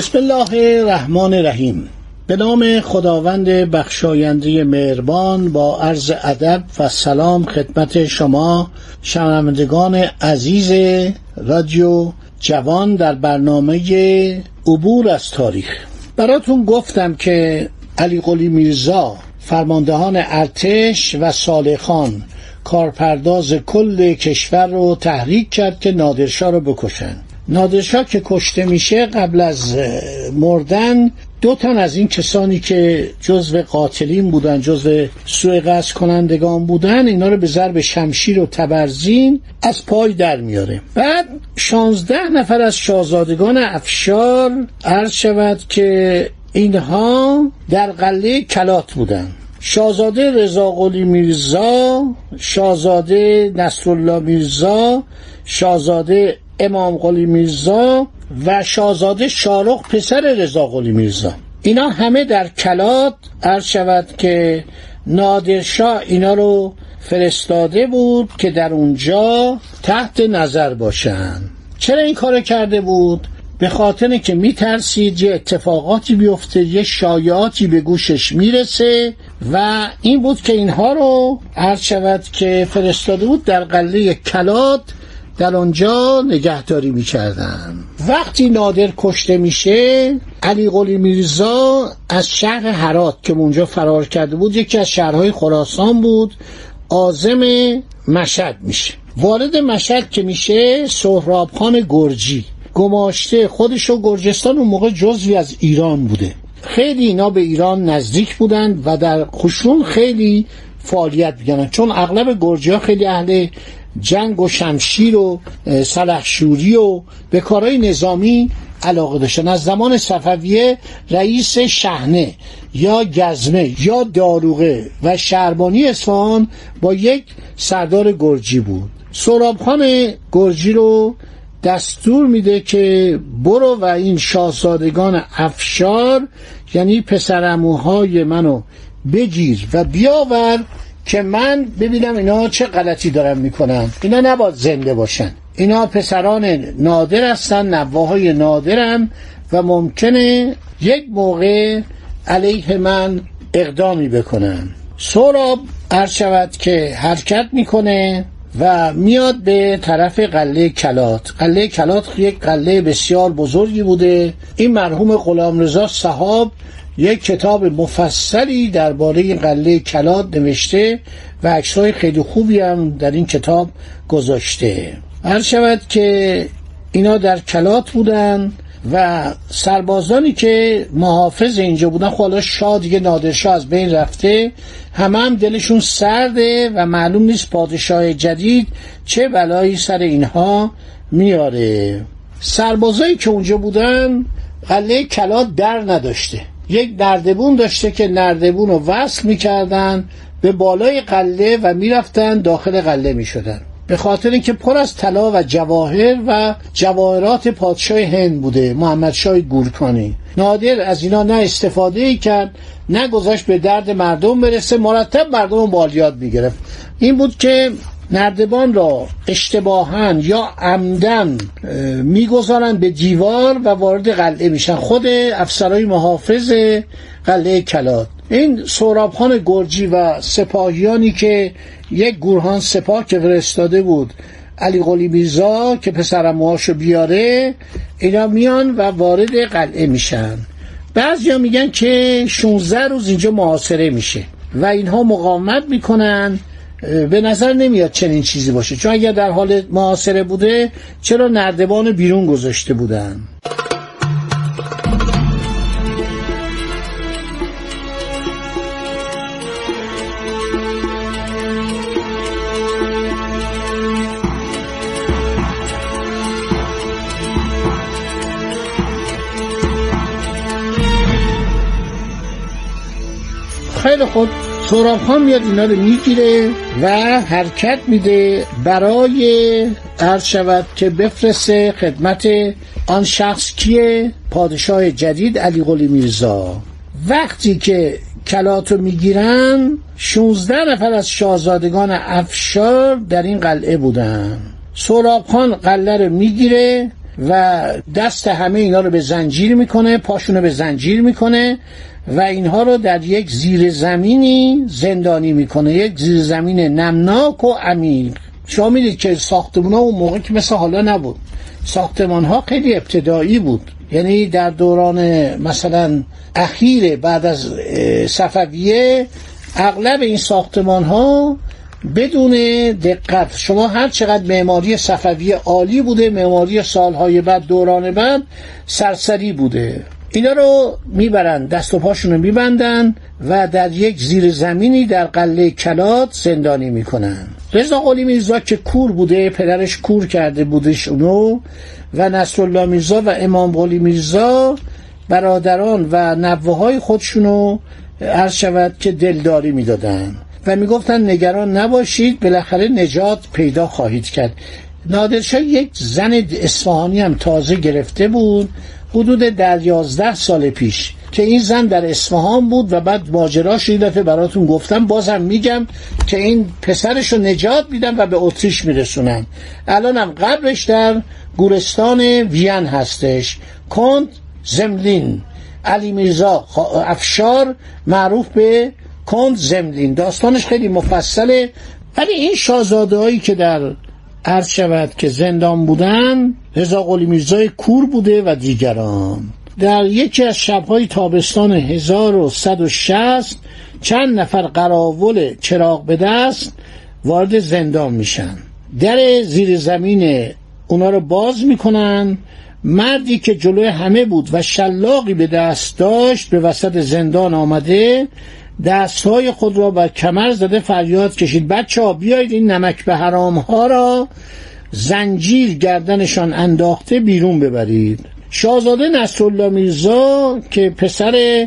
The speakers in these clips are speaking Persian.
بسم الله الرحمن الرحیم. به نام خداوند بخشاینده مهربان با عرض ادب و سلام خدمت شما شنوندگان عزیز رادیو جوان در برنامه عبور از تاریخ. براتون گفتم که علی قلی میرزا فرماندهان ارتش و صالحان کارپرداز کل کشور رو تحریک کرد که نادرشاه رو بکشن. نادرشاه که کشته میشه قبل از مردن دو تن از این کسانی که جزو قاتلین بودن جزو سوء قصد کنندگان بودن اینا رو به ضرب شمشیر و تبرزین از پای در میاره. بعد شانزده نفر از شاهزادگان افشار عرض شود که اینها در قله کلات بودن. شاهزاده رضا قلی میرزا شاهزاده نصرالله میرزا شاهزاده امام قلی میرزا و شاهزاده شارخ پسر رضا قلی میرزا اینا همه در کلات عرض شود که نادرشاه اینا رو فرستاده بود که در اونجا تحت نظر باشن چرا این کار کرده بود؟ به خاطر که میترسید یه اتفاقاتی بیفته یه شایعاتی به گوشش می‌رسه و این بود که اینها رو عرض شود که فرستاده بود در قله کلات در آنجا نگهداری می‌کردن وقتی نادر کشته میشه علی قلی میرزا از شهر هرات که اونجا فرار کرده بود یکی از شهرهای خراسان بود آزم مشهد میشه. وارد مشهد که میشه سهراب خان گرجی. گماشته خودش و گرجستان اون موقع جزوی از ایران بوده. خیلی اینا به ایران نزدیک بودند و در خشون خیلی فعالیت می‌کنن چون اغلب گرجی ها خیلی اهل جنگ و شمشیر و سلحشوری و به کارهای نظامی علاقه داشتن. از زمان صفویه رئیس شهنه یا گزمه یا داروغه و شهربانی اصفهان با یک سردار گرجی بود. سرابخان گرجی رو دستور میده که برو و این شاهزادگان افشار یعنی پسرموهای منو بگیر و بیاور که من ببینم اینا چه غلطی دارن می‌کنن. اینا نباید زنده باشن. اینا پسران نادر هستن نواهای نادرن و ممکنه یک موقع علیه من اقدامی بکنن. سوراب عرض شود که حرکت می‌کنه و میاد به طرف قله کلات. قله کلات یک قله بسیار بزرگی بوده. این مرحوم غلامرضا صحاب یک کتاب مفصلی درباره قله کلات نوشته و عکسهای خیلی خوبی هم در این کتاب گذاشته. هر شود که اینا در کلات بودن و سربازانی که محافظ اینجا بودن خب حالا شاه دیگه نادرشاه از بین رفته همه هم دلشون سرده و معلوم نیست پادشاه جدید چه بلایی سر اینها میاره. سربازایی که اونجا بودن قله کلات در نداشته. یک نردبون داشته که نردبون رو وصل می‌کردن به بالای قله و می‌رفتن داخل قله می‌شدن. به خاطر اینکه پر از طلا و جواهر و جواهرات پادشاه هند بوده محمد شاه گورکانی. نادر از اینا نه استفاده ای کرد نه گذاشت به درد مردم برسه مرتب مردم بالیاد می‌گرفت. این بود که نردبان را اشتباها یا عمدن می‌گذارن به دیوار و وارد قلعه میشن. خود افسرهای محافظ قلعه کلات. این سورابخان گرجی و سپاهیانی که یک گورهان سپاه که فرستاده بود علی قلی میرزا که پسرموهاشو بیاره اینا میان و وارد قلعه میشن. بعضیا میگن که 16 روز اینجا محاصره میشه و اینها مقاومت می‌کنن. به نظر نمیاد چنین چیزی باشه. چون اگر در حال معاصره بوده چرا نردبان بیرون گذاشته بودن؟ خیلی خوب. سهراب خان میاد اینا رو می‌گیره و حرکت میده برای عرض شود که بفرسته خدمت آن شخص کیه؟ پادشاه جدید علی قلی میرزا. وقتی که کلاتو می‌گیرن 16 نفر از شاهزادگان افشار در این قلعه بودن. سراب خان قلعه رو می‌گیره و دست همه اینا رو به زنجیر می‌کنه پاشون رو به زنجیر می‌کنه و اینها رو در یک زیر زمینی زندانی می‌کنه. یک زیر زمین نمناک و عمیق. شما می‌دید که ساختمان ها اون موقع که مثل حالا نبود. ساختمان ها خیلی ابتدایی بود. یعنی در دوران مثلا اخیر بعد از صفویه اغلب این ساختمان ها بدون دقت شما هر چقدر معماری صفوی عالی بوده معماری سالهای بعد دوران بعد سرسری بوده. اینا رو می‌برن دست و پاشون رو میبندن و در یک زیر زمینی در قله کلات زندانی می‌کنن. رضا قلی میرزا که کور بوده پدرش کور کرده بودش اونو و نصرالله میرزا و امام قلی میرزا برادران و نوه های خودشونو عرض شود که دلداری می‌دادن. و می‌گفتن نگران نباشید بالاخره نجات پیدا خواهید کرد. نادرشاه یک زن اصفهانی هم تازه گرفته بود حدود در یازده سال پیش که این زن در اصفهان بود و بعد ماجراش یه دفعه براتون گفتم بازم میگم که این پسرش رو نجات میدم و به اتریش میرسونم. الانم قبرش در گورستان وین هستش کند زملین. علی میرزا افشار معروف به کند زملین. داستانش خیلی مفصله ولی این شاهزاده هایی که در عرض شود که زندان بودن رضا قلی میرزای کور بوده و دیگران. در یکی از شبهای تابستان 1160 چند نفر قراول چراغ به دست وارد زندان میشن. در زیر زمین اونا رو باز می‌کنن. مردی که جلوی همه بود و شلاقی به دست داشت به وسط زندان آمده دستهای خود را بر کمر زده فریاد کشید. بچه ها بیایید این نمک به حرام ها را زنجیر گردنشان انداخته بیرون ببرید. شاهزاده نصرالله میرزا که پسر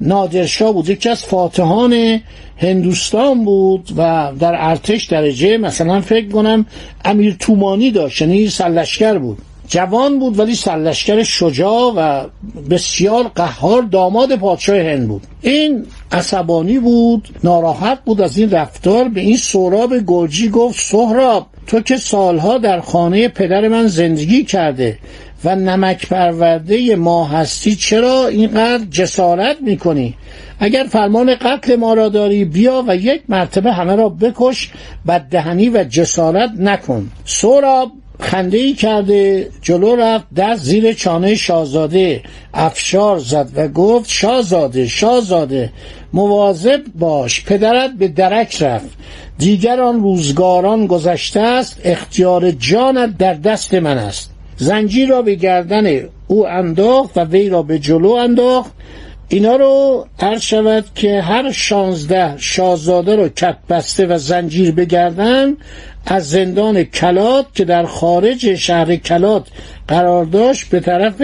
نادرشاه بود یکی از فاتحان هندوستان بود و در ارتش درجه مثلا فکر کنم امیر تومانی داشت یعنی سلشکر بود. جوان بود ولی سرلشکر شجاع و بسیار قهار داماد پادشاه هند بود. این عصبانی بود ناراحت بود از این رفتار. به این سهراب گرجی گفت سهراب تو که سالها در خانه پدر من زندگی کرده و نمک پرورده ما هستی چرا اینقدر جسارت می‌کنی؟ اگر فرمان قتل ما را داری بیا و یک مرتبه همه را بکش بددهنی و جسارت نکن. سوراب خنده ای کرده جلو رفت دست زیر چانه شاهزاده افشار زد و گفت شاهزاده شاهزاده مواظب باش پدرت به درک رفت دیگر آن روزگاران گذشته است اختیار جانت در دست من است. زنجیر را به گردن او انداخت و وی را به جلو انداخت. اینا رو عرض شود که هر شانزده شاهزاده رو کت بسته و زنجیر بگردن از زندان کلات که در خارج شهر کلات قرار داشت به طرف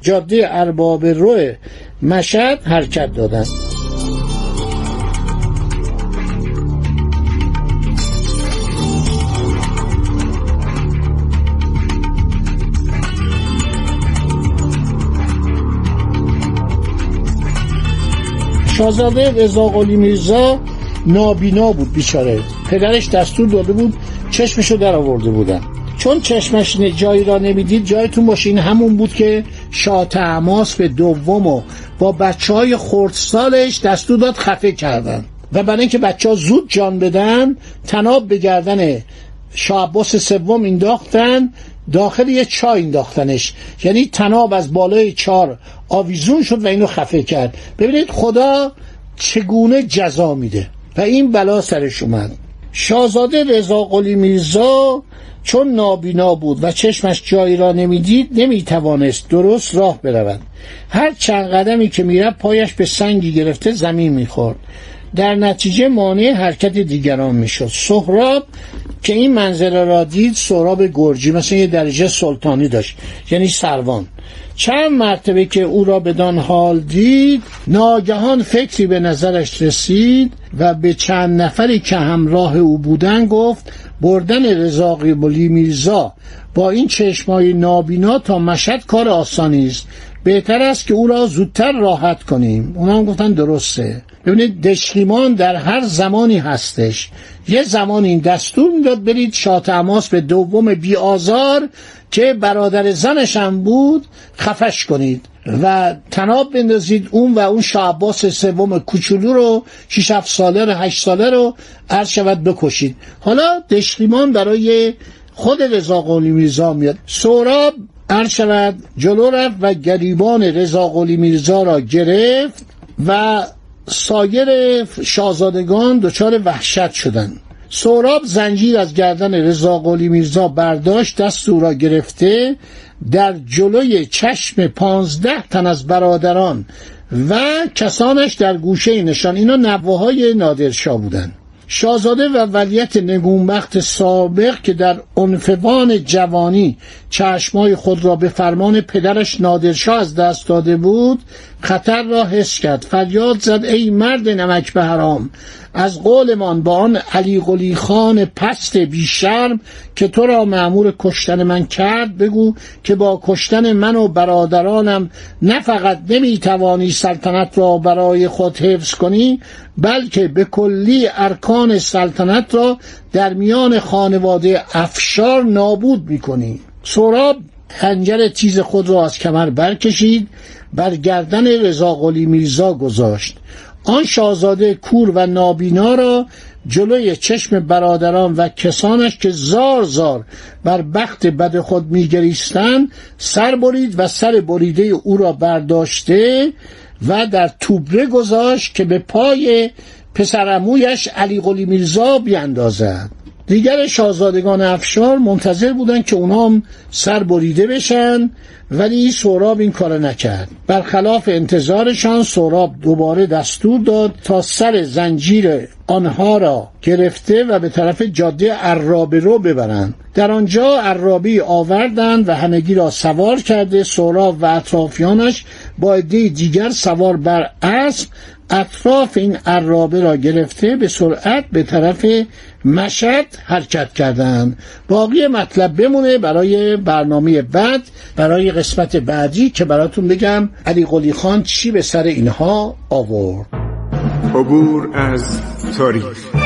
جاده ارباب روی مشهد حرکت دادند شاهزاده رضا قلی میرزا نابینا بود بیچاره. پدرش دستور داده بود چشمشو در آورده بودن. چون چشمش جایی را نمی‌دید جایتون باشه این همون بود که شاه تعماس به دوم و با بچه های خردسالش دستور داد خفه کردن. و برای اینکه بچه ها زود جان بدن تناب به گردن شاه عباس سوم انداختن داخل یه چای انداختنش. یعنی تناب از بالای چار آویزون شد و اینو خفه کرد. ببینید خدا چگونه جزا میده. و این بلا سرش اومد. شاهزاده رضا قلی میرزا چون نابینا بود و چشمش جایی را نمی‌دید نمی‌توانست درست راه برود. هر چند قدمی که می‌رفت پایش به سنگی گرفته زمین می‌خورد. در نتیجه مانع حرکت دیگران می‌شد. سهراب که این منظره را دید سراب گرجی مثلا یه درجه سلطانی داشت یعنی سروان. چند مرتبه که او را بدان حال دید ناگهان فکری به نظرش رسید و به چند نفری که همراه او بودن گفت بردن رضا قیبلی میرزا با این چشمای نابینا تا مشد کار آسانی است. بهتر است که او را زودتر راحت کنیم. اونا هم گفتن درسته. ببینید دشخیمان در هر زمانی هستش. یه زمان این دستور می‌داد برید شاه عماس به دوم بی آزار که برادر زنش هم بود خفش کنید و تناب بندازید اون و اون شاه عباس سوم کوچولو رو 6 7 ساله رو 8 ساله رو عرض شود بکشید. حالا دشخیمان برای خود رضا قلی میرزا میاد. سوراب عرض شود جلو رفت و گریبان رضا قلی میرزا را گرفت و سایر شاهزادگان دچار وحشت شدند سوراب زنجیر از گردن رضا قلی میرزا برداشت دست او را گرفته در جلوی چشم پانزده تن از برادران و کسانش در گوشه نشان. اینا نواهای نادرشاه بودند شاهزاده و ولیت نگونبخت سابق که در عنفوان جوانی چشمای خود را به فرمان پدرش نادرشاه از دست داده بود خطر را حس کرد. فریاد زد ای مرد نمک به حرام. از قولمان با آن علی قلی خان پست بیشرم که تو را معمور کشتن من کرد بگو که با کشتن من و برادرانم نه فقط نمی‌توانی سلطنت را برای خود حفظ کنی بلکه به کلی ارکان سلطنت را در میان خانواده افشار نابود می‌کنی. سراب خنجر تیز خود را از کمر برکشید بر گردن رضا قلی میرزا گذاشت. آن شاهزاده کور و نابینا را جلوی چشم برادران و کسانش که زار زار بر بخت بد خود میگریستند سر برید و سر بریده او را برداشته و در توبره گذاشت که به پای پسرمویش علی قلی میرزا بیاندازد دیگر شاهزادگان افشار منتظر بودند که اونا هم سر بریده بشن ولی سوراب این کار نکرد. برخلاف انتظارشان سوراب دوباره دستور داد تا سر زنجیر آنها را گرفته و به طرف جاده عرابه رو ببرند. در آنجا عرابی آوردند و همگی را سوار کرده سوراب و اطرافیانش با عده دیگر سوار بر اسب اطراف این عرابه را گرفته به سرعت به طرف مشهد حرکت کردند. باقی مطلب بمونه برای برنامه بعد برای قسمت بعدی که براتون بگم علی قلی خان چی به سر اینها آورد. عبور از Sorry.